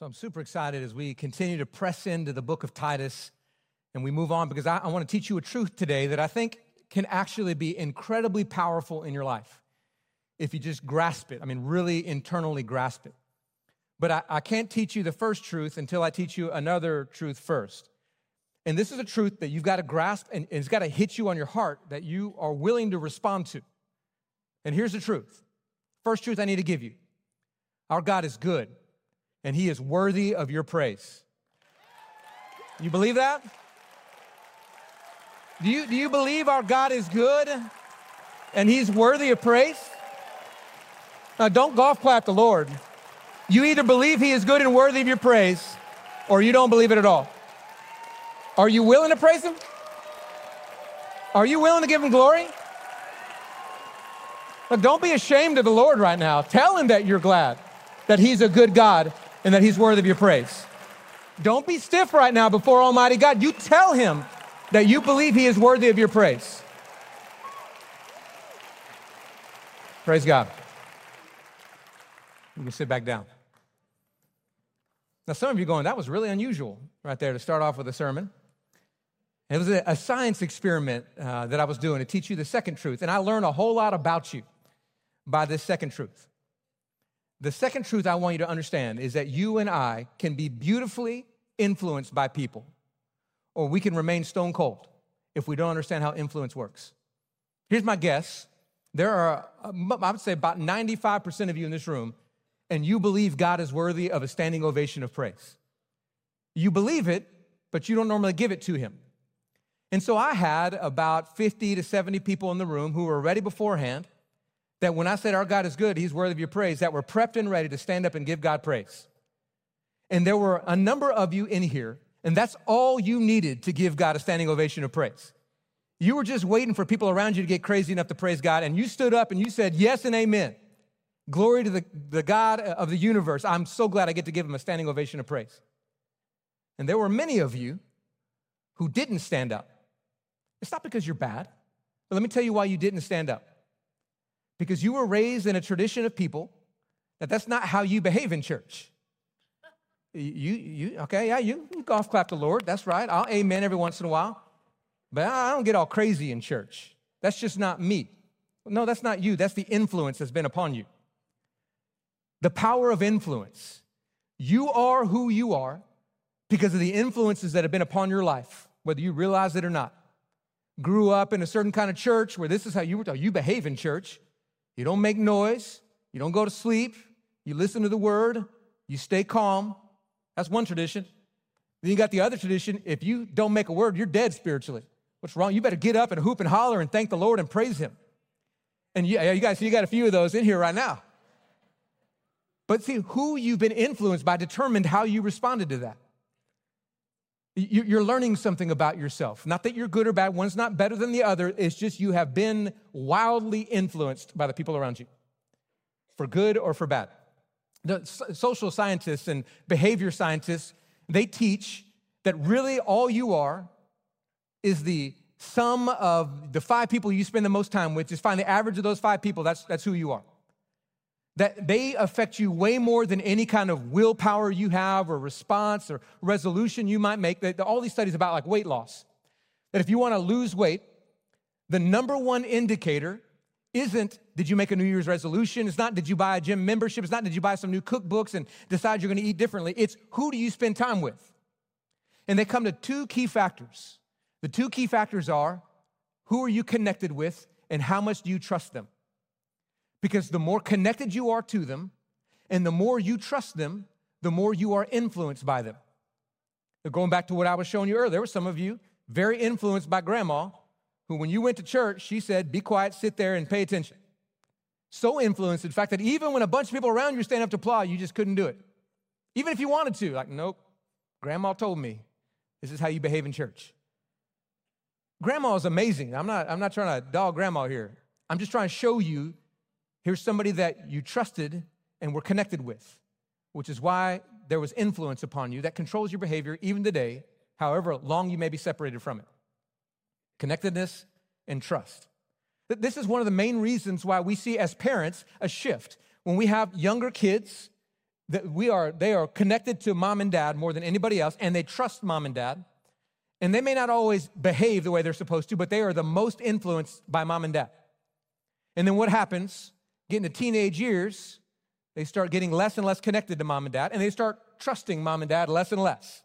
So I'm super excited as we continue to press into the book of Titus and we move on because I, I want to teach you a truth today that I think can actually be incredibly powerful in your life if you just grasp it. I mean, really internally grasp it. But I, I can't teach you the first truth until I teach you another truth first. And this is a truth that you've got to grasp and it's got to hit you on your heart that you are willing to respond to. And here's the truth first truth I need to give you our God is good and he is worthy of your praise. You believe that? Do you, do you believe our God is good and he's worthy of praise? Now, don't golf clap the Lord. You either believe he is good and worthy of your praise or you don't believe it at all. Are you willing to praise him? Are you willing to give him glory? Look, don't be ashamed of the Lord right now. Tell him that you're glad that he's a good God and that he's worthy of your praise. Don't be stiff right now before Almighty God. You tell him that you believe he is worthy of your praise. Praise God. You can sit back down. Now, some of you going, that was really unusual right there to start off with a sermon. It was a, science experiment uh, that I was doing to teach you the second truth, and I learned a whole lot about you by this second truth. The second truth I want you to understand is that you and I can be beautifully influenced by people, or we can remain stone cold if we don't understand how influence works. Here's my guess there are, uh, I would say, about 95% of you in this room, and you believe God is worthy of a standing ovation of praise. You believe it, but you don't normally give it to Him. And so I had about 50 to 70 people in the room who were ready beforehand that when I said our God is good, he's worthy of your praise, that we're prepped and ready to stand up and give God praise. And there were a number of you in here, and that's all you needed to give God a standing ovation of praise. You were just waiting for people around you to get crazy enough to praise God, and you stood up and you said, Yes and amen. Glory to the, the God of the universe. I'm so glad I get to give him a standing ovation of praise. And there were many of you who didn't stand up. It's not because you're bad, but let me tell you why you didn't stand up because you were raised in a tradition of people that that's not how you behave in church. You, you, okay, yeah, you, you golf clap the Lord. That's right. I'll amen every once in a while. But I don't get all crazy in church. That's just not me. No, that's not you. That's the influence that's been upon you. The power of influence. You are who you are because of the influences that have been upon your life, whether you realize it or not. Grew up in a certain kind of church where this is how you were taught. You behave in church. You don't make noise. You don't go to sleep. You listen to the word. You stay calm. That's one tradition. Then you got the other tradition. If you don't make a word, you're dead spiritually. What's wrong? You better get up and hoop and holler and thank the Lord and praise Him. And yeah, you guys, you got a few of those in here right now. But see, who you've been influenced by determined how you responded to that. You're learning something about yourself. Not that you're good or bad, one's not better than the other. It's just you have been wildly influenced by the people around you, for good or for bad. The social scientists and behavior scientists, they teach that really all you are is the sum of the five people you spend the most time with. Just find the average of those five people, that's, that's who you are that they affect you way more than any kind of willpower you have or response or resolution you might make. All these studies about like weight loss. That if you want to lose weight, the number one indicator isn't did you make a New Year's resolution? It's not did you buy a gym membership? It's not did you buy some new cookbooks and decide you're going to eat differently? It's who do you spend time with? And they come to two key factors. The two key factors are who are you connected with and how much do you trust them? Because the more connected you are to them and the more you trust them, the more you are influenced by them. going back to what I was showing you earlier, there were some of you very influenced by grandma who, when you went to church, she said, Be quiet, sit there, and pay attention. So influenced, in fact, that even when a bunch of people around you stand up to applaud, you just couldn't do it. Even if you wanted to, like, nope, grandma told me this is how you behave in church. Grandma is amazing. I'm not, I'm not trying to dog grandma here. I'm just trying to show you Here's somebody that you trusted and were connected with, which is why there was influence upon you that controls your behavior even today, however long you may be separated from it. Connectedness and trust. This is one of the main reasons why we see as parents a shift. When we have younger kids, that we are, they are connected to mom and dad more than anybody else, and they trust mom and dad. And they may not always behave the way they're supposed to, but they are the most influenced by mom and dad. And then what happens? Getting to teenage years, they start getting less and less connected to mom and dad, and they start trusting mom and dad less and less.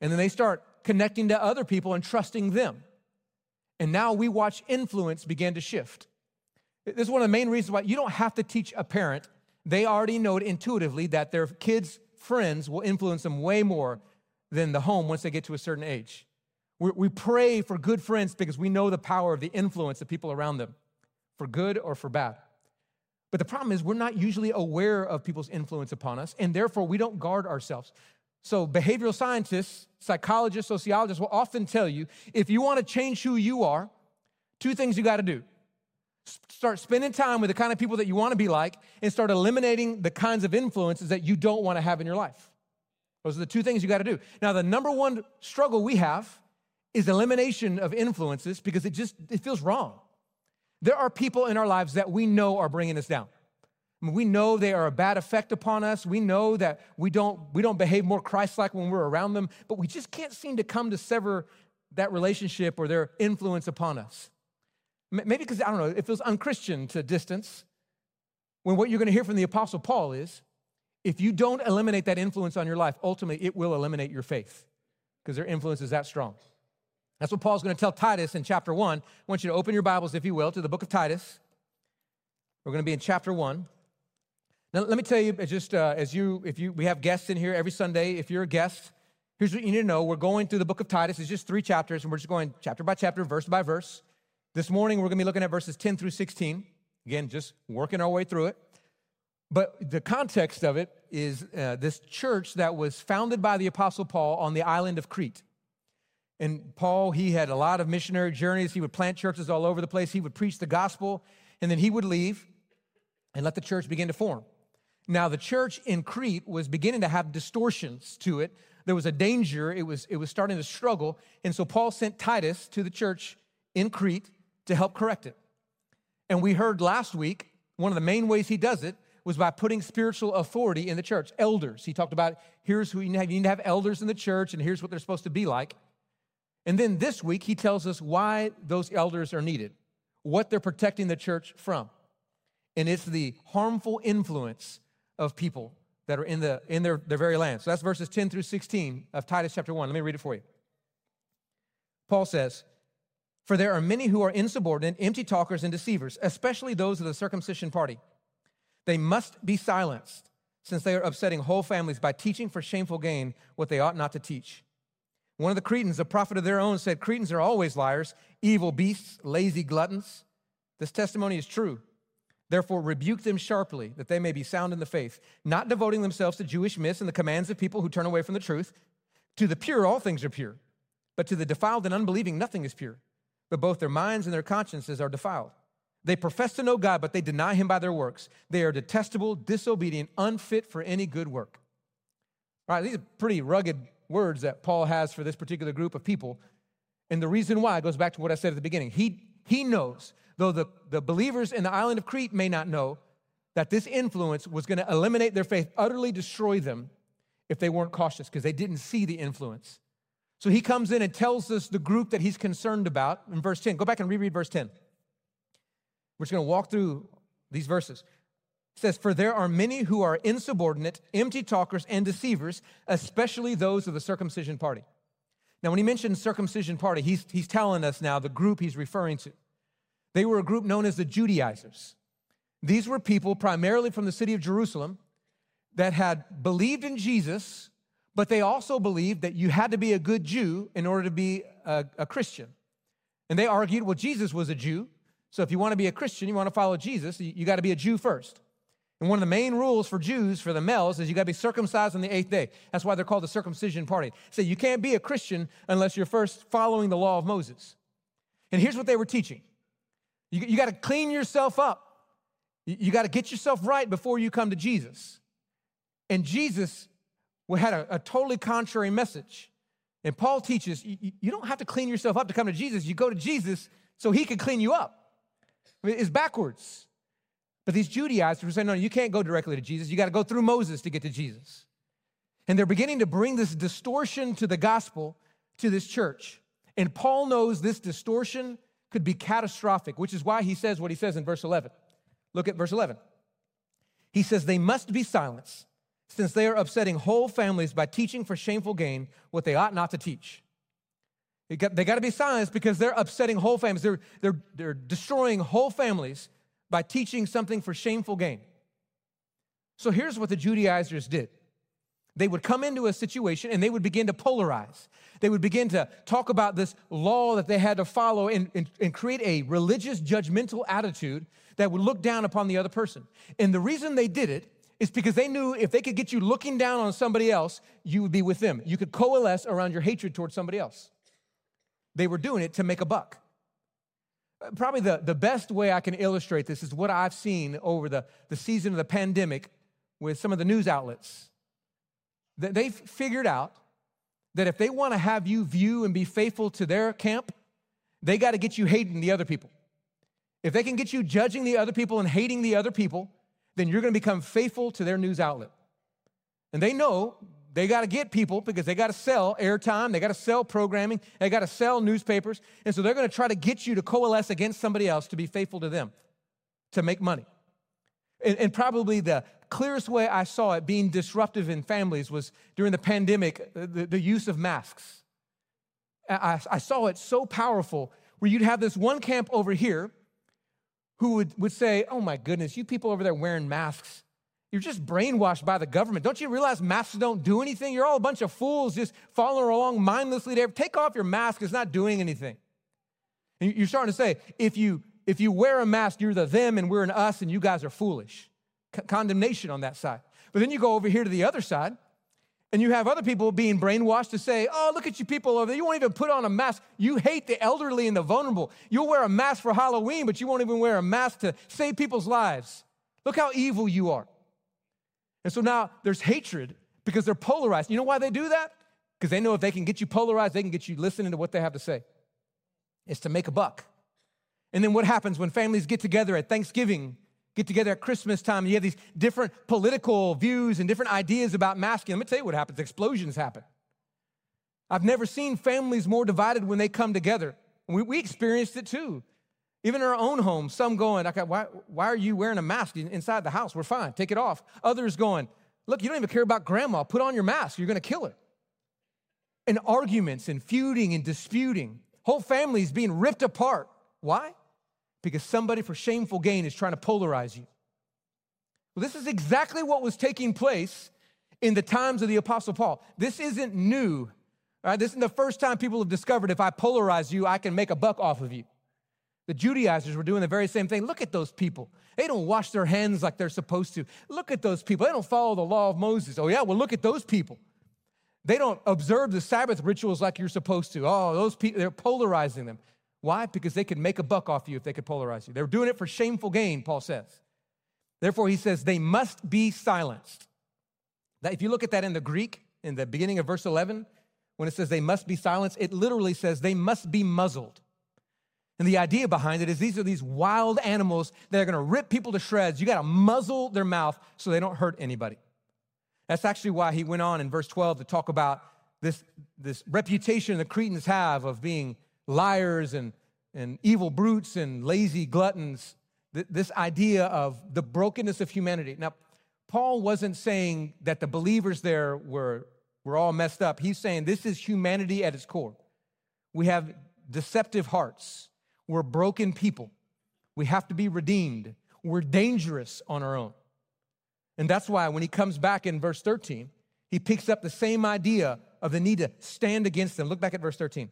And then they start connecting to other people and trusting them. And now we watch influence begin to shift. This is one of the main reasons why you don't have to teach a parent. They already know it intuitively that their kids' friends will influence them way more than the home once they get to a certain age. We pray for good friends because we know the power of the influence of people around them, for good or for bad. But the problem is, we're not usually aware of people's influence upon us, and therefore we don't guard ourselves. So, behavioral scientists, psychologists, sociologists will often tell you if you want to change who you are, two things you got to do. Start spending time with the kind of people that you want to be like, and start eliminating the kinds of influences that you don't want to have in your life. Those are the two things you got to do. Now, the number one struggle we have is elimination of influences because it just it feels wrong. There are people in our lives that we know are bringing us down. I mean, we know they are a bad effect upon us. We know that we don't, we don't behave more Christ like when we're around them, but we just can't seem to come to sever that relationship or their influence upon us. Maybe because, I don't know, it feels unchristian to distance. When what you're going to hear from the Apostle Paul is if you don't eliminate that influence on your life, ultimately it will eliminate your faith because their influence is that strong. That's what Paul's going to tell Titus in chapter 1. I want you to open your Bibles, if you will, to the book of Titus. We're going to be in chapter 1. Now, let me tell you, just uh, as you, if you, we have guests in here every Sunday. If you're a guest, here's what you need to know. We're going through the book of Titus. It's just three chapters, and we're just going chapter by chapter, verse by verse. This morning, we're going to be looking at verses 10 through 16. Again, just working our way through it. But the context of it is uh, this church that was founded by the Apostle Paul on the island of Crete. And Paul, he had a lot of missionary journeys. He would plant churches all over the place. He would preach the gospel, and then he would leave and let the church begin to form. Now, the church in Crete was beginning to have distortions to it. There was a danger, it was, it was starting to struggle. And so Paul sent Titus to the church in Crete to help correct it. And we heard last week, one of the main ways he does it was by putting spiritual authority in the church, elders. He talked about here's who you need to have, you need to have elders in the church, and here's what they're supposed to be like. And then this week, he tells us why those elders are needed, what they're protecting the church from. And it's the harmful influence of people that are in, the, in their, their very land. So that's verses 10 through 16 of Titus chapter 1. Let me read it for you. Paul says, For there are many who are insubordinate, empty talkers, and deceivers, especially those of the circumcision party. They must be silenced, since they are upsetting whole families by teaching for shameful gain what they ought not to teach. One of the Cretans, a prophet of their own, said, Cretans are always liars, evil beasts, lazy gluttons. This testimony is true. Therefore, rebuke them sharply, that they may be sound in the faith, not devoting themselves to Jewish myths and the commands of people who turn away from the truth. To the pure, all things are pure, but to the defiled and unbelieving, nothing is pure. But both their minds and their consciences are defiled. They profess to know God, but they deny him by their works. They are detestable, disobedient, unfit for any good work. All right, these are pretty rugged words that Paul has for this particular group of people. And the reason why goes back to what I said at the beginning. He, he knows, though the, the believers in the island of Crete may not know, that this influence was going to eliminate their faith, utterly destroy them if they weren't cautious, because they didn't see the influence. So he comes in and tells us the group that he's concerned about in verse 10. Go back and reread verse 10. We're just going to walk through these verses says, For there are many who are insubordinate, empty talkers, and deceivers, especially those of the circumcision party. Now, when he mentions circumcision party, he's, he's telling us now the group he's referring to. They were a group known as the Judaizers. These were people primarily from the city of Jerusalem that had believed in Jesus, but they also believed that you had to be a good Jew in order to be a, a Christian. And they argued, well, Jesus was a Jew. So if you want to be a Christian, you want to follow Jesus, you, you got to be a Jew first. And one of the main rules for Jews, for the males, is you got to be circumcised on the eighth day. That's why they're called the circumcision party. So you can't be a Christian unless you're first following the law of Moses. And here's what they were teaching you, you got to clean yourself up, you, you got to get yourself right before you come to Jesus. And Jesus had a, a totally contrary message. And Paul teaches you, you don't have to clean yourself up to come to Jesus. You go to Jesus so he can clean you up. It's backwards. But these Judaizers were saying, no, you can't go directly to Jesus. You got to go through Moses to get to Jesus. And they're beginning to bring this distortion to the gospel to this church. And Paul knows this distortion could be catastrophic, which is why he says what he says in verse 11. Look at verse 11. He says, They must be silenced, since they are upsetting whole families by teaching for shameful gain what they ought not to teach. They got, they got to be silenced because they're upsetting whole families. They're, they're, they're destroying whole families by teaching something for shameful gain. So here's what the Judaizers did they would come into a situation and they would begin to polarize. They would begin to talk about this law that they had to follow and, and, and, create a religious, judgmental attitude that would look down upon the other person. And the reason they did it is because they knew if they could get you looking down on somebody else, you would be with them. You could coalesce around your hatred towards somebody else. They were doing it to make a buck. Probably the, the best way I can illustrate this is what I've seen over the, the season of the pandemic with some of the news outlets. They've figured out that if they want to have you view and be faithful to their camp, they got to get you hating the other people. If they can get you judging the other people and hating the other people, then you're going to become faithful to their news outlet. And they know they got to get people because they got to sell airtime, they got to sell programming, they got to sell newspapers. And so they're going to try to get you to coalesce against somebody else to be faithful to them, to make money. And, and probably the clearest way I saw it being disruptive in families was during the pandemic, the, the use of masks. I, I saw it so powerful where you'd have this one camp over here who would, would say, Oh my goodness, you people over there wearing masks, you're just brainwashed by the government. Don't you realize masks don't do anything? You're all a bunch of fools just following along mindlessly. Take off your mask, it's not doing anything. And you're starting to say, if you if you wear a mask, you're the them and we're an us, and you guys are foolish. C- condemnation on that side. But then you go over here to the other side, and you have other people being brainwashed to say, Oh, look at you people over there. You won't even put on a mask. You hate the elderly and the vulnerable. You'll wear a mask for Halloween, but you won't even wear a mask to save people's lives. Look how evil you are. And so now there's hatred because they're polarized. You know why they do that? Because they know if they can get you polarized, they can get you listening to what they have to say. It's to make a buck. And then what happens when families get together at Thanksgiving, get together at Christmas time, and you have these different political views and different ideas about masking? Let me tell you what happens explosions happen. I've never seen families more divided when they come together. We, we experienced it too. Even in our own home, some going, okay, why, why are you wearing a mask inside the house? We're fine, take it off. Others going, look, you don't even care about grandma, put on your mask, you're gonna kill her. And arguments and feuding and disputing, whole families being ripped apart. Why? because somebody for shameful gain is trying to polarize you. Well, this is exactly what was taking place in the times of the Apostle Paul. This isn't new. Right? This isn't the first time people have discovered if I polarize you, I can make a buck off of you. The Judaizers were doing the very same thing. Look at those people. They don't wash their hands like they're supposed to. Look at those people. They don't follow the law of Moses. Oh, yeah, well, look at those people. They don't observe the Sabbath rituals like you're supposed to. Oh, those people, they're polarizing them. Why? Because they could make a buck off you if they could polarize you. They're doing it for shameful gain, Paul says. Therefore, he says they must be silenced. That if you look at that in the Greek, in the beginning of verse 11, when it says they must be silenced, it literally says they must be muzzled. And the idea behind it is these are these wild animals that are gonna rip people to shreds. You gotta muzzle their mouth so they don't hurt anybody. That's actually why he went on in verse 12 to talk about this, this reputation the Cretans have of being liars and, and evil brutes and lazy gluttons, th- this idea of the brokenness of humanity. Now, Paul wasn't saying that the believers there were, were all messed up. He's saying this is humanity at its core. We have deceptive hearts, we're broken people. We have to be redeemed. We're dangerous on our own. And that's why when he comes back in verse 13, he picks up the same idea of the need to stand against them. Look back at verse 13.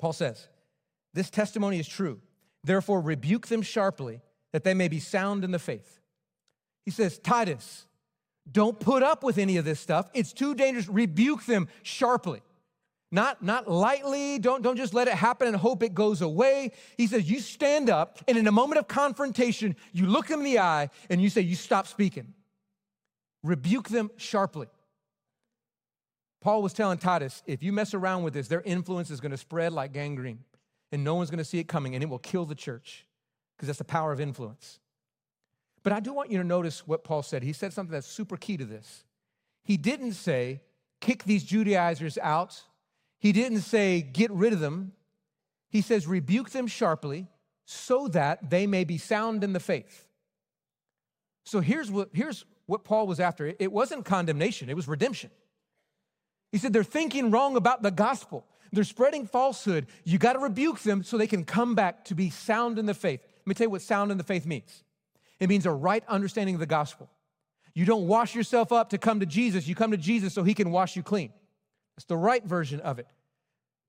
Paul says, This testimony is true. Therefore, rebuke them sharply, that they may be sound in the faith. He says, Titus, don't put up with any of this stuff. It's too dangerous. Rebuke them sharply. Not, not lightly. Don't, don't just let it happen and hope it goes away. He says, You stand up, and in a moment of confrontation, you look them in the eye and you say, You stop speaking. Rebuke them sharply. Paul was telling Titus, if you mess around with this, their influence is going to spread like gangrene, and no one's going to see it coming, and it will kill the church because that's the power of influence. But I do want you to notice what Paul said. He said something that's super key to this. He didn't say, kick these Judaizers out. He didn't say, get rid of them. He says, rebuke them sharply so that they may be sound in the faith. So here's what, here's what Paul was after it wasn't condemnation, it was redemption. He said, they're thinking wrong about the gospel. They're spreading falsehood. You got to rebuke them so they can come back to be sound in the faith. Let me tell you what sound in the faith means it means a right understanding of the gospel. You don't wash yourself up to come to Jesus, you come to Jesus so he can wash you clean. That's the right version of it.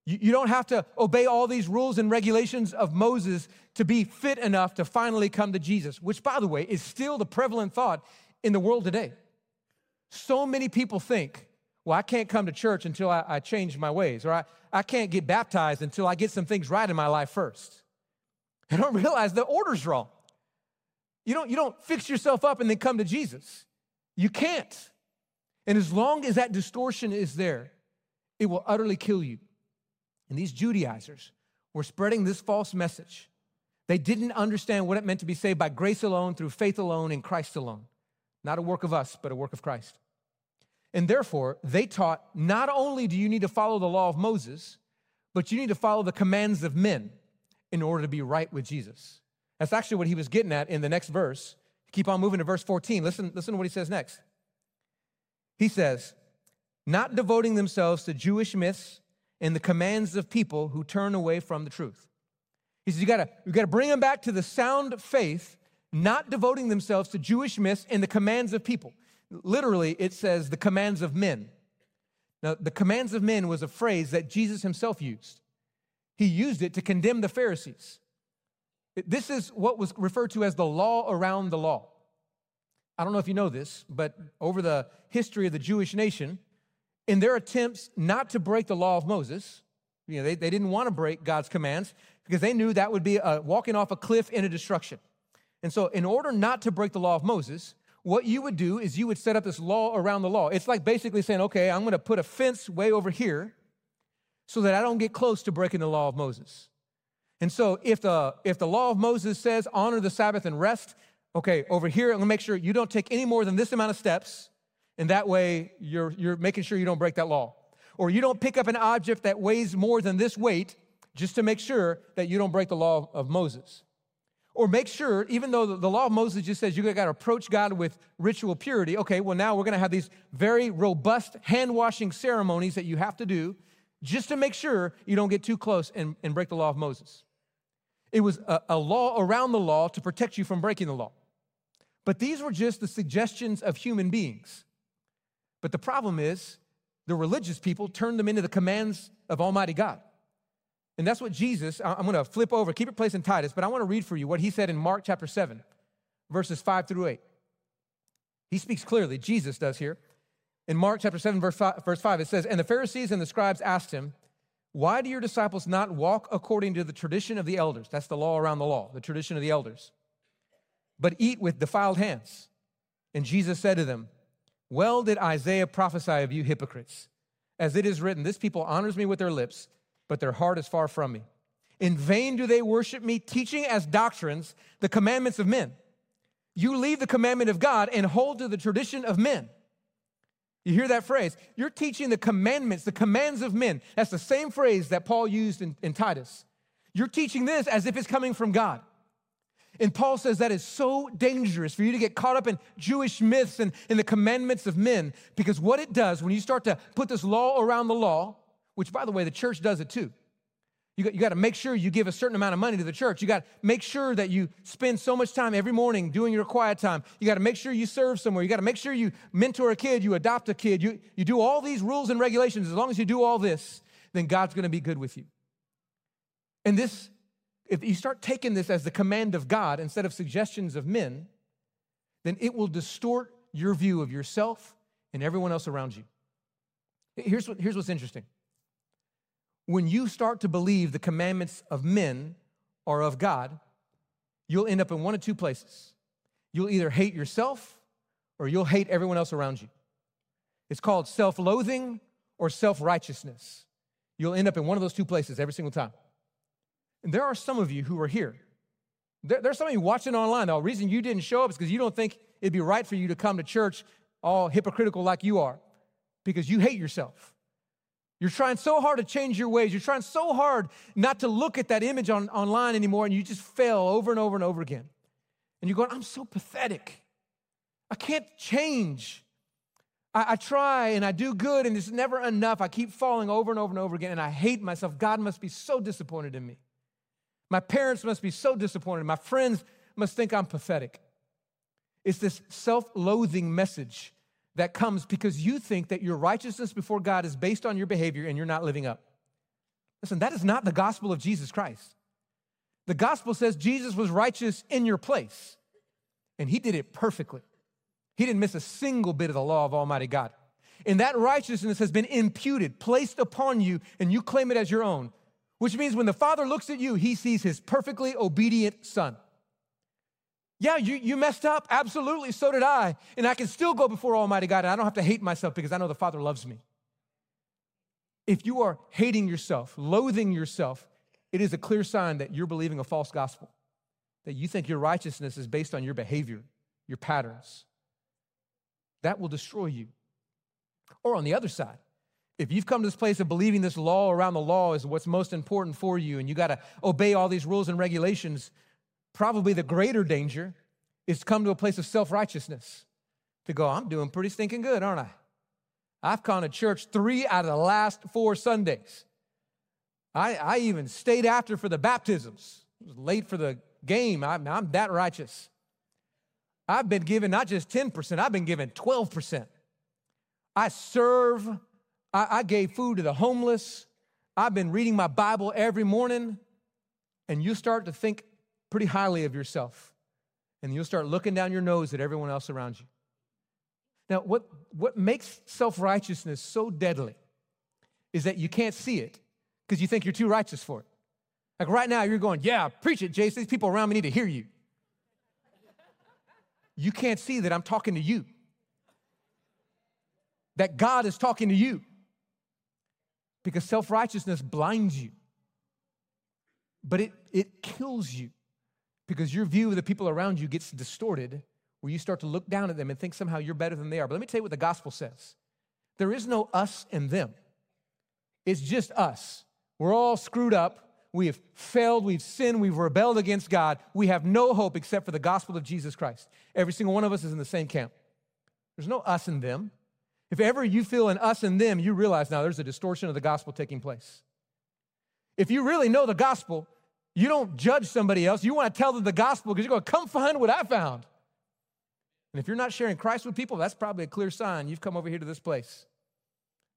You, you don't have to obey all these rules and regulations of Moses to be fit enough to finally come to Jesus, which, by the way, is still the prevalent thought in the world today. So many people think, well, I can't come to church until I, I change my ways, or I, I can't get baptized until I get some things right in my life first. They don't realize the order's wrong. You don't, you don't fix yourself up and then come to Jesus. You can't. And as long as that distortion is there, it will utterly kill you. And these Judaizers were spreading this false message. They didn't understand what it meant to be saved by grace alone, through faith alone, in Christ alone. Not a work of us, but a work of Christ. And therefore, they taught not only do you need to follow the law of Moses, but you need to follow the commands of men in order to be right with Jesus. That's actually what he was getting at in the next verse. Keep on moving to verse 14. Listen, listen to what he says next. He says, not devoting themselves to Jewish myths and the commands of people who turn away from the truth. He says, you gotta, you gotta bring them back to the sound faith, not devoting themselves to Jewish myths and the commands of people. Literally, it says the commands of men. Now, the commands of men was a phrase that Jesus himself used. He used it to condemn the Pharisees. This is what was referred to as the law around the law. I don't know if you know this, but over the history of the Jewish nation, in their attempts not to break the law of Moses, you know, they, they didn't want to break God's commands because they knew that would be a, walking off a cliff into destruction. And so, in order not to break the law of Moses, what you would do is you would set up this law around the law. It's like basically saying, okay, I'm going to put a fence way over here so that I don't get close to breaking the law of Moses. And so if the if the law of Moses says honor the Sabbath and rest, okay, over here, I'm going to make sure you don't take any more than this amount of steps, and that way you're you're making sure you don't break that law. Or you don't pick up an object that weighs more than this weight just to make sure that you don't break the law of Moses. Or make sure, even though the law of Moses just says you got to approach God with ritual purity, okay, well, now we're going to have these very robust hand washing ceremonies that you have to do just to make sure you don't get too close and, and break the law of Moses. It was a, a law around the law to protect you from breaking the law. But these were just the suggestions of human beings. But the problem is, the religious people turned them into the commands of Almighty God. And that's what Jesus, I'm going to flip over, keep it placed in Titus, but I want to read for you what he said in Mark chapter 7, verses 5 through 8. He speaks clearly, Jesus does here. In Mark chapter 7, verse 5, verse 5, it says, And the Pharisees and the scribes asked him, why do your disciples not walk according to the tradition of the elders? That's the law around the law, the tradition of the elders. But eat with defiled hands. And Jesus said to them, Well did Isaiah prophesy of you hypocrites. As it is written, This people honors me with their lips, but their heart is far from me. In vain do they worship me, teaching as doctrines the commandments of men. You leave the commandment of God and hold to the tradition of men. You hear that phrase? You're teaching the commandments, the commands of men. That's the same phrase that Paul used in, in, Titus. You're teaching this as if it's coming from God. And Paul says that is so dangerous for you to get caught up in Jewish myths and in the commandments of men, because what it does when you start to put this law around the law, which by the way, the church does it too. You got, you got to make sure you give a certain amount of money to the church. You got to make sure that you spend so much time every morning doing your quiet time. You got to make sure you serve somewhere. You got to make sure you mentor a kid, you adopt a kid. You, you do all these rules and regulations. As long as you do all this, then God's going to be good with you. And this, if you start taking this as the command of God instead of suggestions of men, then it will distort your view of yourself and everyone else around you. Here's, what, here's what's interesting when you start to believe the commandments of men are of God, you'll end up in one of two places. You'll either hate yourself or you'll hate everyone else around you. It's called self loathing or self righteousness. You'll end up in one of those two places every single time. And there are some of you who are here There, there's some of you watching online. The reason you didn't show up is because you don't think it'd be right for you to come to church all hypocritical like you are because you hate yourself. You're trying so hard to change your ways. You're trying so hard not to look at that image on, online anymore, and you just fail over and over and over again. And you're going, I'm so pathetic. I can't change. I, I, try and I do good, and it's never enough. I keep falling over and over and over again, and I hate myself. God must be so disappointed in me. My parents must be so disappointed. My friends must think I'm pathetic. It's this self loathing message that comes because you think that your righteousness before God is based on your behavior and you're not living up. Listen, that is not the gospel of Jesus Christ. The gospel says Jesus was righteous in your place, and he did it perfectly. He didn't miss a single bit of the law of Almighty God. And that righteousness has been imputed, placed upon you, and you claim it as your own, which means when the Father looks at you, he sees his perfectly obedient Son. Yeah, you, you messed up. Absolutely. So did I. And I can still go before Almighty God, and I don't have to hate myself because I know the Father loves me. If you are hating yourself, loathing yourself, it is a clear sign that you're believing a false gospel, that you think your righteousness is based on your behavior, your patterns that will destroy you. Or on the other side, if you've come to this place of believing this law around the law is what's most important for you and you got to obey all these rules and regulations, probably the greater danger is to come to a place of self righteousness. To go, I'm doing pretty stinking good, aren't I? I've gone to church three out of the last four Sundays. I, I even stayed after for the baptisms. It was late for the game. I'm, I'm that righteous. I've been given not just 10%, I've been given 12%. I serve, I, I gave food to the homeless. I've been reading my Bible every morning. And you start to think pretty highly of yourself. And you'll start looking down your nose at everyone else around you. Now, what, what makes self righteousness so deadly is that you can't see it because you think you're too righteous for it. Like right now, you're going, Yeah, preach it, Jason. These people around me need to hear you you can't see that I'm talking to you. That God is talking to you. Because self righteousness blinds you, but it, it kills you because your view of the people around you gets distorted where you start to look down at them and think somehow you're better than they are. But let me tell you what the gospel says there is no us and them, it's just us. We're all screwed up. We have failed, we've sinned, we've rebelled against God. We have no hope except for the gospel of Jesus Christ. Every single one of us is in the same camp. There's no us and them. If ever you feel an us and them, you realize now there's a distortion of the gospel taking place. If you really know the gospel, you don't judge somebody else. You want to tell them the gospel because you're going to come find what I found. And if you're not sharing Christ with people, that's probably a clear sign you've come over here to this place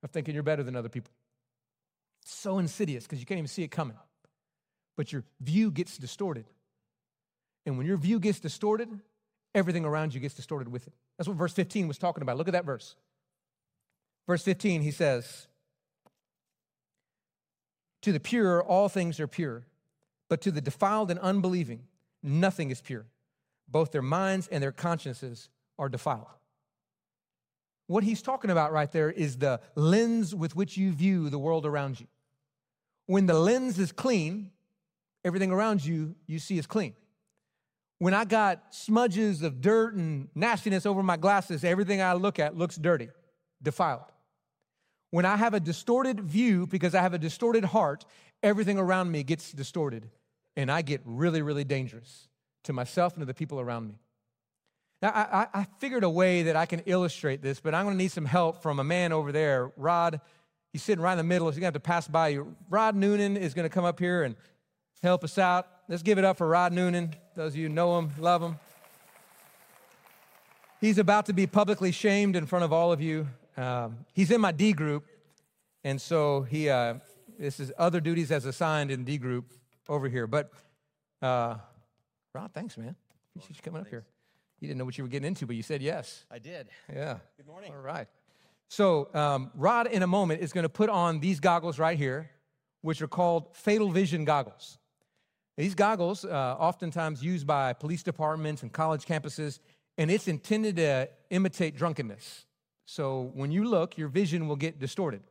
of thinking you're better than other people. so insidious because you can't even see it coming but your view gets distorted. And when your view gets distorted, everything around you gets distorted with it. That's what verse 15 was talking about. Look at that verse. Verse 15, he says, To the pure, all things are pure, but to the defiled and unbelieving, nothing is pure. Both their minds and their consciences are defiled. What he's talking about right there is the lens with which you view the world around you. When the lens is clean, everything around you you see is clean. When I got smudges of dirt and nastiness over my glasses, everything I look at looks dirty, defiled. When I have a distorted view because I have a distorted heart, everything around me gets distorted and I get really, really dangerous to myself and to the people around me. Now, I, I figured a way that I can illustrate this, but I'm to need some help from a man over there, Rod. He's sitting right in the middle. He's to have to pass by you. Rod Noonan is to come up here and help us out. Let's give it up for Rod Noonan. Those of you know him, love him. He's about to be publicly shamed in front of all of you. Um, he's in my D group, and so he uh, this is other duties as assigned in D group over here. But uh, Rod, thanks, man. Appreciate you coming up here. You didn't know what you were getting into, but you said yes. I did. Yeah. Good morning. All right. So um, Rod, in a moment, is going to put on these goggles right here, which are called fatal vision goggles. These goggles, uh, oftentimes used by police departments and college campuses, and it's intended to imitate drunkenness. So when you look, your vision will get distorted.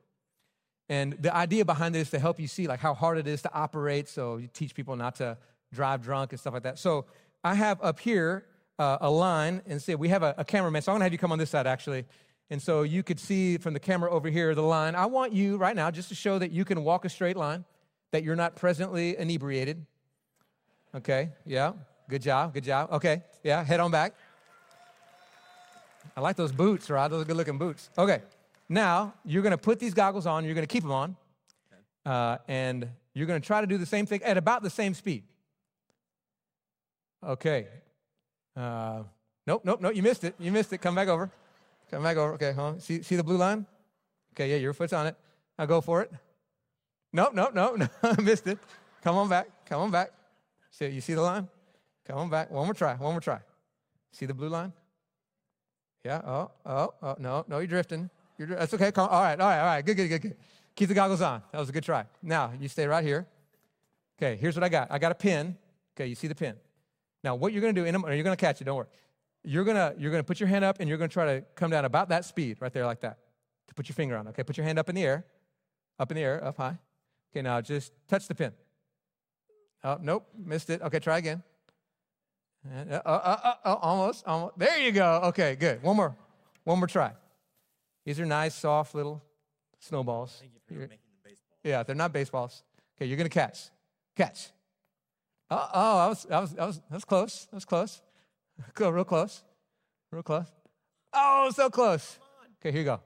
And the idea behind it is to help you see like how hard it is to operate. So you teach people not to drive drunk and stuff like that. So I have up here uh, a line and say we have a, a cameraman. So I'm gonna have you come on this side actually. And so you could see from the camera over here the line. I want you right now just to show that you can walk a straight line, that you're not presently inebriated. Okay, yeah, good job, good job. Okay, yeah, head on back. I like those boots, Rod. Those are good looking boots. Okay, now you're gonna put these goggles on, you're gonna keep them on, uh, and you're gonna try to do the same thing at about the same speed. Okay. Uh, nope, nope, nope, you missed it. You missed it. Come back over. Come back over. Okay, huh? See, see the blue line? Okay, yeah, your foot's on it. Now go for it. Nope, nope, nope, no, I missed it. Come on back. Come on back. See, you see the line? Come on back. One more try. One more try. See the blue line? Yeah. Oh, oh, oh. No, no, you're drifting. You're, that's okay. All right, all right, all right. Good, good, good, good. Keep the goggles on. That was a good try. Now, you stay right here. Okay, here's what I got. I got a pin. Okay, you see the pin. Now, what you're going to do, in a, you're going to catch it, don't worry. You're going to you're to put your hand up and you're going to try to come down about that speed right there like that to put your finger on. Okay, put your hand up in the air, up in the air, up high. Okay, now just touch the pin. Oh, nope, missed it. Okay, try again. Uh, uh, uh, uh, almost, almost. There you go. Okay, good. One more, one more try. These are nice, soft little snowballs. Thank you for making them baseball. Yeah, they're not baseballs. Okay, you're gonna catch, catch. Oh, oh, I was, I was, I was, that was close. That was close. Go real close, real close. Oh, so close. Okay, here you go.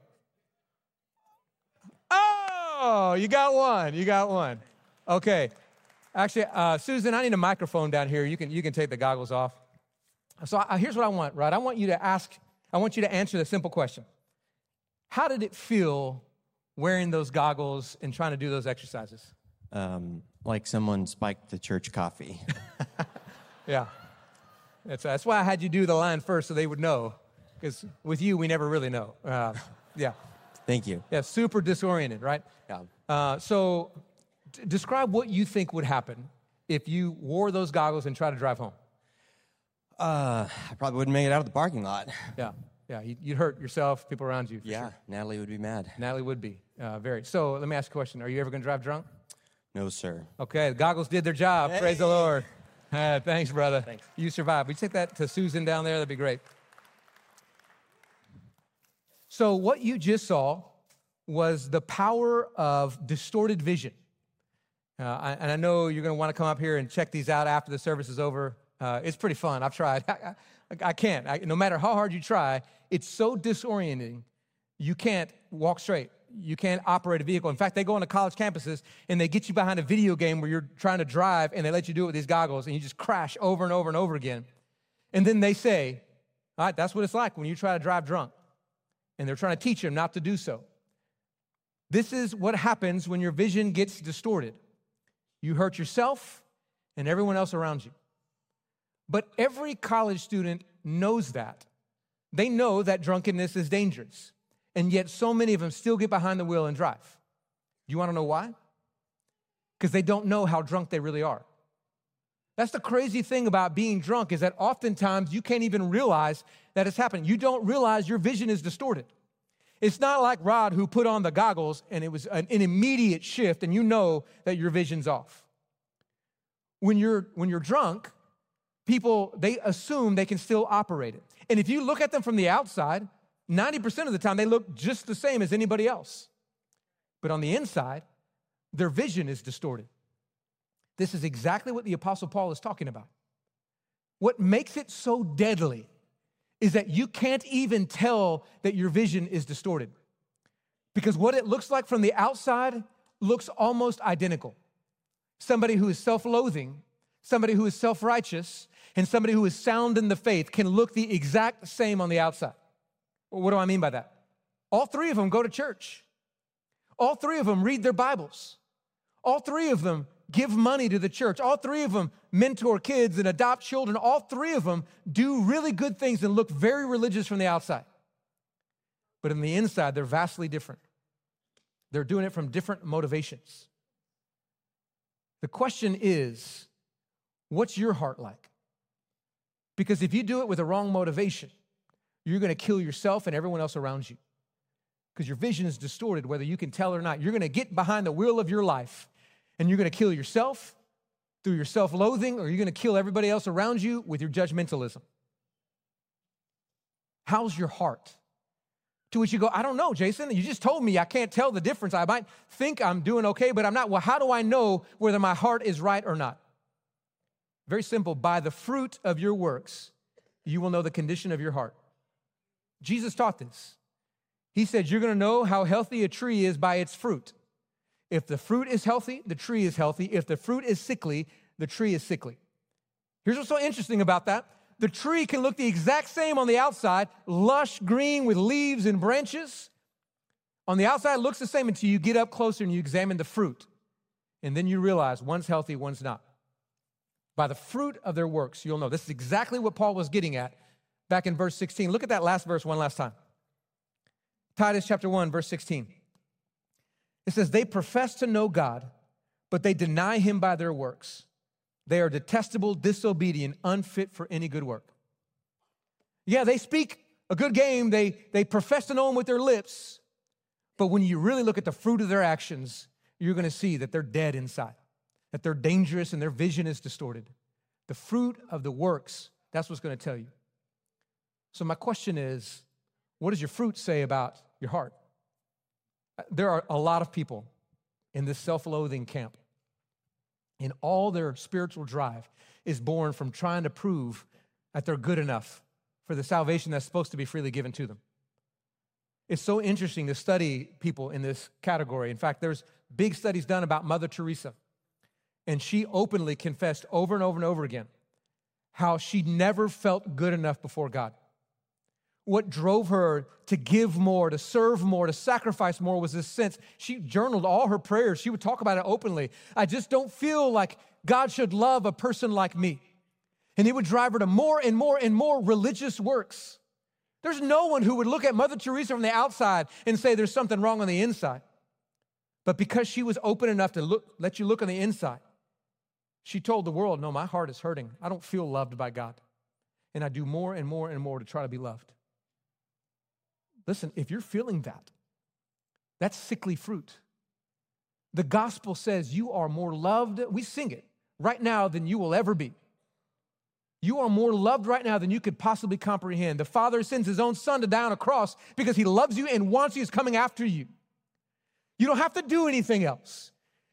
Oh, you got one. You got one. Okay. Actually, uh, Susan, I need a microphone down here. You can, you can take the goggles off. So I, here's what I want, right? I want you to ask, I want you to answer the simple question How did it feel wearing those goggles and trying to do those exercises? Um, like someone spiked the church coffee. Yeah. That's, that's why I had you do the line first so they would know. Because with you, we never really know. Uh, yeah. Thank you. Yeah, super disoriented, right? Yeah. Uh, so, d- describe what you think would happen if you wore those goggles and tried to drive home. Uh, I probably wouldn't make it out of the parking lot. Yeah, yeah, you'd, hurt yourself, people around you. For Yeah, sure. Natalie would be mad. Natalie would be uh, very. So, let me ask you a question: Are you ever going to drive drunk? No, sir. Okay, the goggles did their job. Praise the Lord. Uh, thanks, brother. Thanks. You survived. We take that to Susan down there. That'd be great. So, what you just saw was the power of distorted vision. Uh, and I know you're going to want to come up here and check these out after the service is over. Uh, it's pretty fun. I've tried. I, I, I can't. I, no matter how hard you try, it's so disorienting. You can't walk straight. You can't operate a vehicle. In fact, they go on to college campuses and they get you behind a video game where you're trying to drive and they let you do it with these goggles and you just crash over and over and over again. And then they say, all right, that's what it's like when you try to drive drunk. And they're trying to teach them not to do so. This is what happens when your vision gets distorted. You hurt yourself and everyone else around you. But every college student knows that. They know that drunkenness is dangerous. And yet, so many of them still get behind the wheel and drive. Do you wanna know why? Because they don't know how drunk they really are. That's the crazy thing about being drunk is that oftentimes you can't even realize that it's happening. You don't realize your vision is distorted. It's not like Rod who put on the goggles and it was an, an immediate shift and you know that your vision's off. When you're when you're drunk, people they assume they can still operate it. And if you look at them from the outside, 90% of the time they look just the same as anybody else. But on the inside, their vision is distorted. This is exactly what the Apostle Paul is talking about. What makes it so deadly is that you can't even tell that your vision is distorted. Because what it looks like from the outside looks almost identical. Somebody who is self loathing, somebody who is self righteous, and somebody who is sound in the faith can look the exact same on the outside. Well, what do I mean by that? All three of them go to church. All three of them read their Bibles. All three of them give money to the church. All three of them mentor kids and adopt children. All three of them do really good things and look very religious from the outside. But on the inside, they're vastly different. They're doing it from different motivations. The question is what's your heart like? Because if you do it with the wrong motivation, you're going to kill yourself and everyone else around you. Because your vision is distorted, whether you can tell or not. You're going to get behind the wheel of your life and you're going to kill yourself Through your self loathing, or you're going to kill everybody else around you with your judgmentalism? How's your heart? To which you go, I don't know, Jason. You just told me I can't tell the difference. I might think I'm doing okay, but I'm not. Well, how do I know whether my heart is right or not? Very simple. By the fruit of your works, you will know the condition of your heart. Jesus taught this. He said, You're going to know how healthy a tree is by its fruit. If the fruit is healthy, the tree is healthy. If the fruit is sickly, the tree is sickly. Here's what's so interesting about that the tree can look the exact same on the outside, lush green with leaves and branches. On the outside, looks the same until you get up closer and you examine the fruit. And then you realize one's healthy, one's not. By the fruit of their works, you'll know. This is exactly what Paul was getting at back in verse 16. Look at that last verse one last time. Titus chapter 1, verse 16. It says, They profess to know God, but they deny him by their works. They are detestable, disobedient, unfit for any good work. Yeah, they speak a good game, they, they profess to know him with their lips, but when you really look at the fruit of their actions, you're gonna see that they're dead inside, that they're dangerous and their vision is distorted. The fruit of the works, that's what's gonna tell you. So, my question is what does your fruit say about your heart? There are a lot of people in this self loathing camp, and all their spiritual drive is born from trying to prove that they're good enough for the salvation that's supposed to be freely given to them. It's so interesting to study people in this category. In fact, there's big studies done about Mother Teresa, and she openly confessed over and over and over again how she never felt good enough before God what drove her to give more, to serve more, to sacrifice more was this sense. She journaled all her prayers. She would talk about it openly. I just don't feel like God should love a person like me. And it would drive her to more and more and more religious works. There's no one who would look at Mother Teresa from the outside and say there's something wrong on the inside. But because she was open enough to look, let you look on the inside, she told the world, No, my heart is hurting. I don't feel loved by God. And I do more and more and more to try to be loved. Listen, if you're feeling that, that's sickly fruit. The gospel says you are more loved, we sing it right now than you will ever be. You are more loved right now than you could possibly comprehend. The Father sends His own Son to die on a cross because He loves you and wants you, is coming after you. You don't have to do anything else.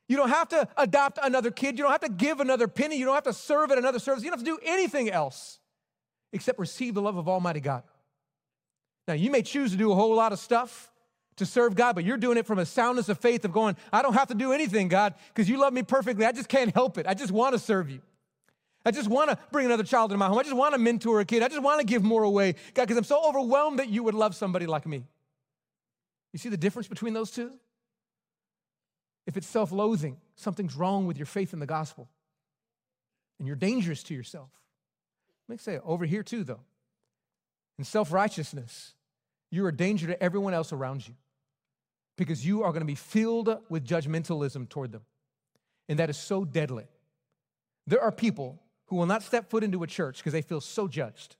You don't have to adopt another kid. You don't have to give another penny. You don't have to serve at another service. You don't have to do anything else except receive the love of Almighty God. Now, you may choose to do a whole lot of stuff to serve God, but you're doing it from a soundness of faith of going, I don't have to do anything, God, because you love me perfectly. I just can't help it. I just want to serve you. I just want to bring another child into my home. I just want to mentor a kid. I just want to give more away, God, because I'm so overwhelmed that you would love somebody like me. You see the difference between those two? If it's self loathing, something's wrong with your faith in the gospel, and you're dangerous to yourself. Let me say, over here too, though, in self righteousness, you're a danger to everyone else around you because you are going to be filled with judgmentalism toward them. And that is so deadly. There are people who will not step foot into a church because they feel so judged.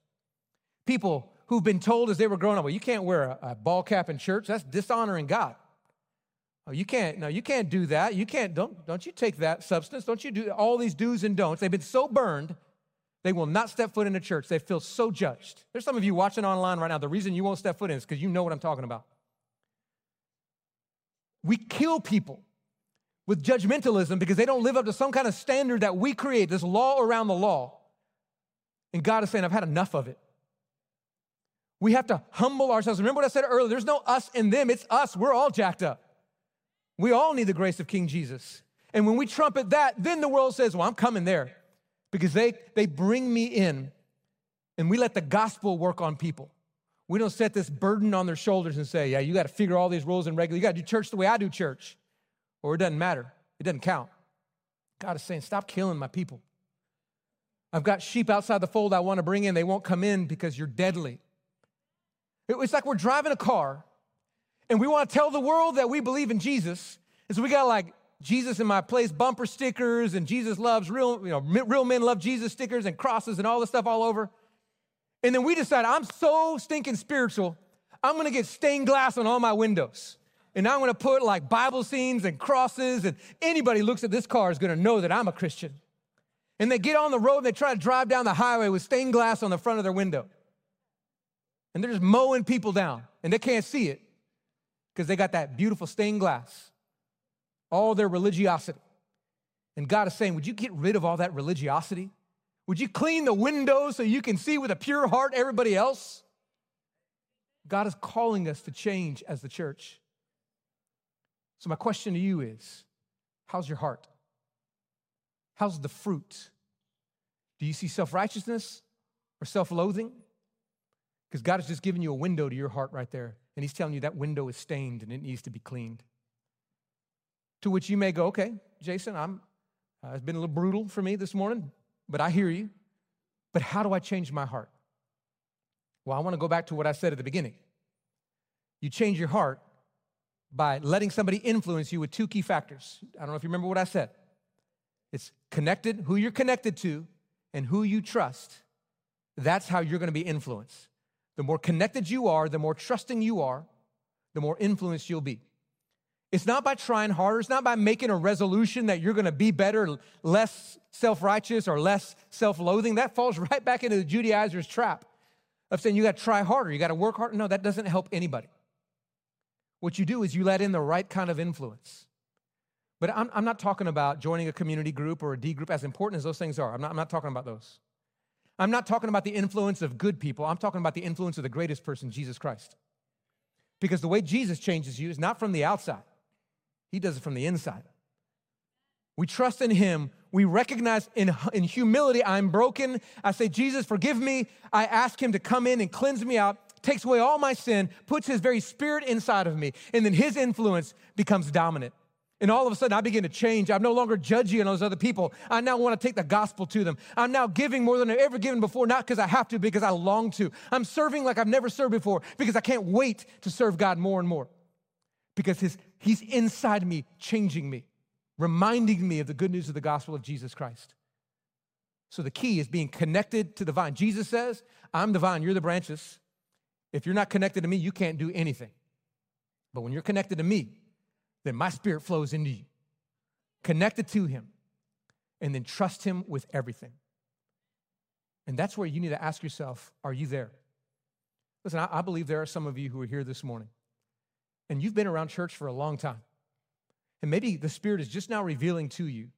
People who've been told as they were growing up, well, you can't wear a, a ball cap in church. That's dishonoring God. Oh, you can't, no, you can't do that. You can't, don't, don't you take that substance. Don't you do all these do's and don'ts. They've been so burned they will not step foot in a church. They feel so judged. There's some of you watching online right now. The reason you won't step foot in is because you know what I'm talking about. We kill people with judgmentalism because they don't live up to some kind of standard that we create, this law around the law. And God is saying, I've had enough of it. We have to humble ourselves. Remember what I said earlier there's no us and them, it's us. We're all jacked up. We all need the grace of King Jesus. And when we trumpet that, then the world says, Well, I'm coming there because they, they bring me in and we let the gospel work on people. We don't set this burden on their shoulders and say, yeah, you got to figure all these rules and regulations. You got to do church the way I do church, or it doesn't matter. It doesn't count. God is saying, stop killing my people. I've got sheep outside the fold I want to bring in. They won't come in because you're deadly. It's like we're driving a car and we want to tell the world that we believe in Jesus. And so we got to like Jesus in my place bumper stickers and Jesus loves real, you know, real men love Jesus stickers and crosses and all this stuff all over. And then we decide, I'm so stinking spiritual, I'm gonna get stained glass on all my windows. And I'm gonna put like Bible scenes and crosses, and anybody looks at this car is gonna know that I'm a Christian. And they get on the road and they try to drive down the highway with stained glass on the front of their window. And they're just mowing people down and they can't see it because they got that beautiful stained glass, all their religiosity. And God is saying, Would you get rid of all that religiosity? Would you clean the windows so you can see with a pure heart everybody else? God is calling us to change as the church. So, my question to you is how's your heart? How's the fruit? Do you see self righteousness or self loathing? Because God has just given you a window to your heart right there, and He's telling you that window is stained and it needs to be cleaned. To which you may go, okay, Jason, I'm, uh, it's been a little brutal for me this morning, but I hear you. But how do I change my heart? Well, I want to go back to what I said at the beginning. You change your heart by letting somebody influence you with two key factors. I don't know if you remember what I said. It's connected, who you're connected to, and who you trust. That's how you're going to be influenced. The more connected you are, the more trusting you are, the more influenced you'll be. It's not by trying harder. It's not by making a resolution that you're going to be better, less self righteous, or less self loathing. That falls right back into the Judaizer's trap of saying you got to try harder, you got to work harder. No, that doesn't help anybody. What you do is you let in the right kind of influence. But I'm, I'm not talking about joining a community group or a D group, as important as those things are. I'm not, I'm not talking about those. I'm not talking about the influence of good people. I'm talking about the influence of the greatest person, Jesus Christ. Because the way Jesus changes you is not from the outside, He does it from the inside. We trust in Him. We recognize in, in humility, I'm broken. I say, Jesus, forgive me. I ask Him to come in and cleanse me out, takes away all my sin, puts His very spirit inside of me, and then His influence becomes dominant. And all of a sudden, I begin to change. I'm no longer judging on those other people. I now want to take the gospel to them. I'm now giving more than I've ever given before, not because I have to, because I long to. I'm serving like I've never served before, because I can't wait to serve God more and more. Because his, He's inside me, changing me, reminding me of the good news of the gospel of Jesus Christ. So the key is being connected to the vine. Jesus says, I'm the vine, you're the branches. If you're not connected to me, you can't do anything. But when you're connected to me, then my spirit flows into you. Connected to him, and then trust him with everything. And that's where you need to ask yourself are you there? Listen, I, I believe there are some of you who are here this morning, and you've been around church for a long time. And maybe the Spirit is just now revealing to you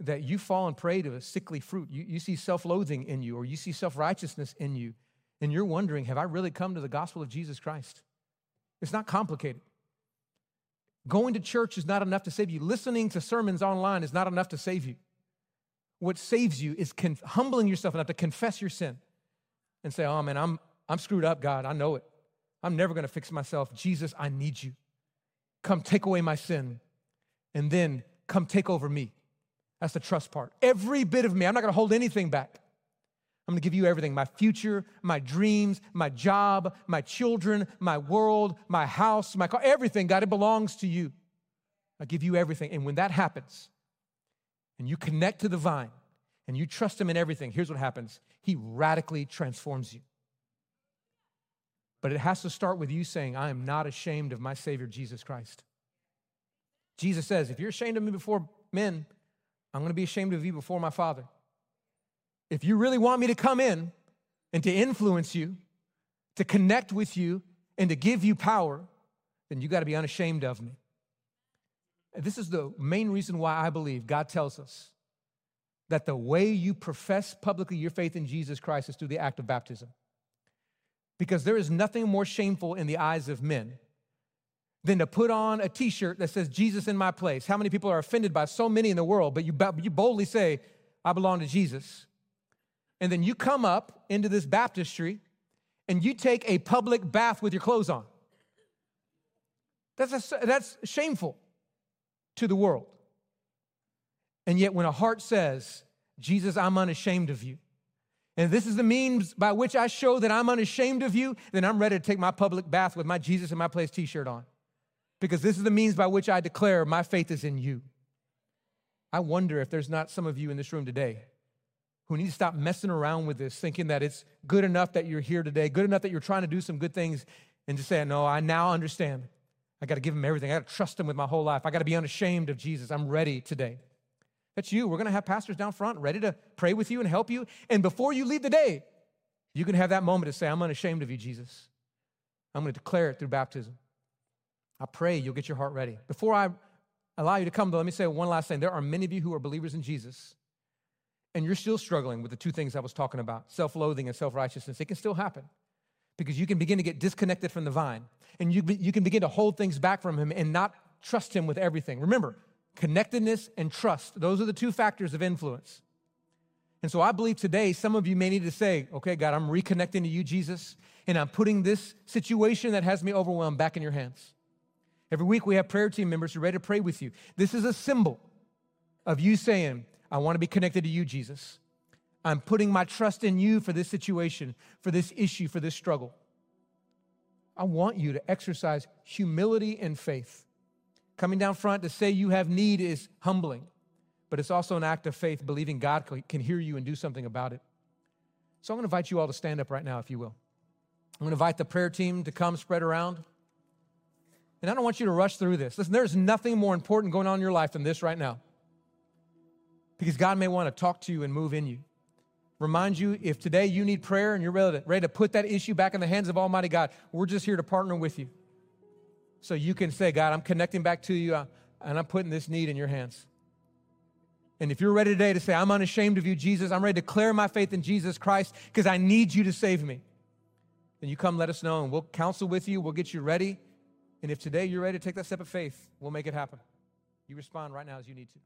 that you fall and prey to a sickly fruit. You, you see self loathing in you, or you see self righteousness in you, and you're wondering, have I really come to the gospel of Jesus Christ? It's not complicated. Going to church is not enough to save you. Listening to sermons online is not enough to save you. What saves you is humbling yourself enough to confess your sin and say, Oh man, I'm, I'm screwed up, God. I know it. I'm never going to fix myself. Jesus, I need you. Come take away my sin and then come take over me. That's the trust part. Every bit of me, I'm not going to hold anything back. I'm gonna give you everything my future, my dreams, my job, my children, my world, my house, my car, everything. God, it belongs to you. I give you everything. And when that happens, and you connect to the vine and you trust Him in everything, here's what happens He radically transforms you. But it has to start with you saying, I am not ashamed of my Savior, Jesus Christ. Jesus says, If you're ashamed of me before men, I'm gonna be ashamed of you before my Father. If you really want me to come in and to influence you, to connect with you, and to give you power, then you got to be unashamed of me. This is the main reason why I believe God tells us that the way you profess publicly your faith in Jesus Christ is through the act of baptism. Because there is nothing more shameful in the eyes of men than to put on a t shirt that says, Jesus in my place. How many people are offended by so many in the world, but you, you boldly say, I belong to Jesus? and then you come up into this baptistry and you take a public bath with your clothes on. That's, a, that's shameful to the world. And yet, when a heart says, Jesus, I'm unashamed of you, and this is the means by which I show that I'm unashamed of you, then I'm ready to take my public bath with my Jesus in my place t shirt on. Because this is the means by which I declare my faith is in you. I wonder if there's not some of you in this room today who need to stop messing around with this, thinking that it's good enough that you're here today, good enough that you're trying to do some good things, and just say, No, I now understand. I got to give him everything. I got to trust him with my whole life. I got to be unashamed of Jesus. I'm ready today. That's you. We're going to have pastors down front ready to pray with you and help you. And before you leave the day, you can have that moment to say, I'm unashamed of you, Jesus. I'm going to declare it through baptism. I pray you'll get your heart ready. Before I allow you to come, though, let me say one last thing. There are many of you who are believers in Jesus, and you're still struggling with the two things I was talking about self loathing and self righteousness. It can still happen because you can begin to get disconnected from the vine, and you, you can begin to hold things back from Him and not trust Him with everything. Remember, connectedness and trust, those are the two factors of influence. And so I believe today some of you may need to say, okay, God, I'm reconnecting to you, Jesus, and I'm putting this situation that has me overwhelmed back in your hands. Every week we have prayer team members who are ready to pray with you. This is a symbol of you saying, I want to be connected to you, Jesus. I'm putting my trust in you for this situation, for this issue, for this struggle. I want you to exercise humility and faith. Coming down front to say you have need is humbling, but it's also an act of faith, believing God can hear you and do something about it. So I'm going to invite you all to stand up right now, if you will. I'm going to invite the prayer team to come spread around. And I don't want you to rush through this. Listen, there's nothing more important going on in your life than this right now. Because God may want to talk to you and move in you. Remind you if today you need prayer and you're ready to, ready to put that issue back in the hands of Almighty God, we're just here to partner with you. So you can say, God, I'm connecting back to you uh, and I'm putting this need in your hands. And if you're ready today to say, I'm unashamed of you, Jesus, I'm ready to declare my faith in Jesus Christ because I need you to save me, then you come let us know and we'll counsel with you. We'll get you ready. And if today you're ready to take that step of faith, we'll make it happen. You respond right now as you need to.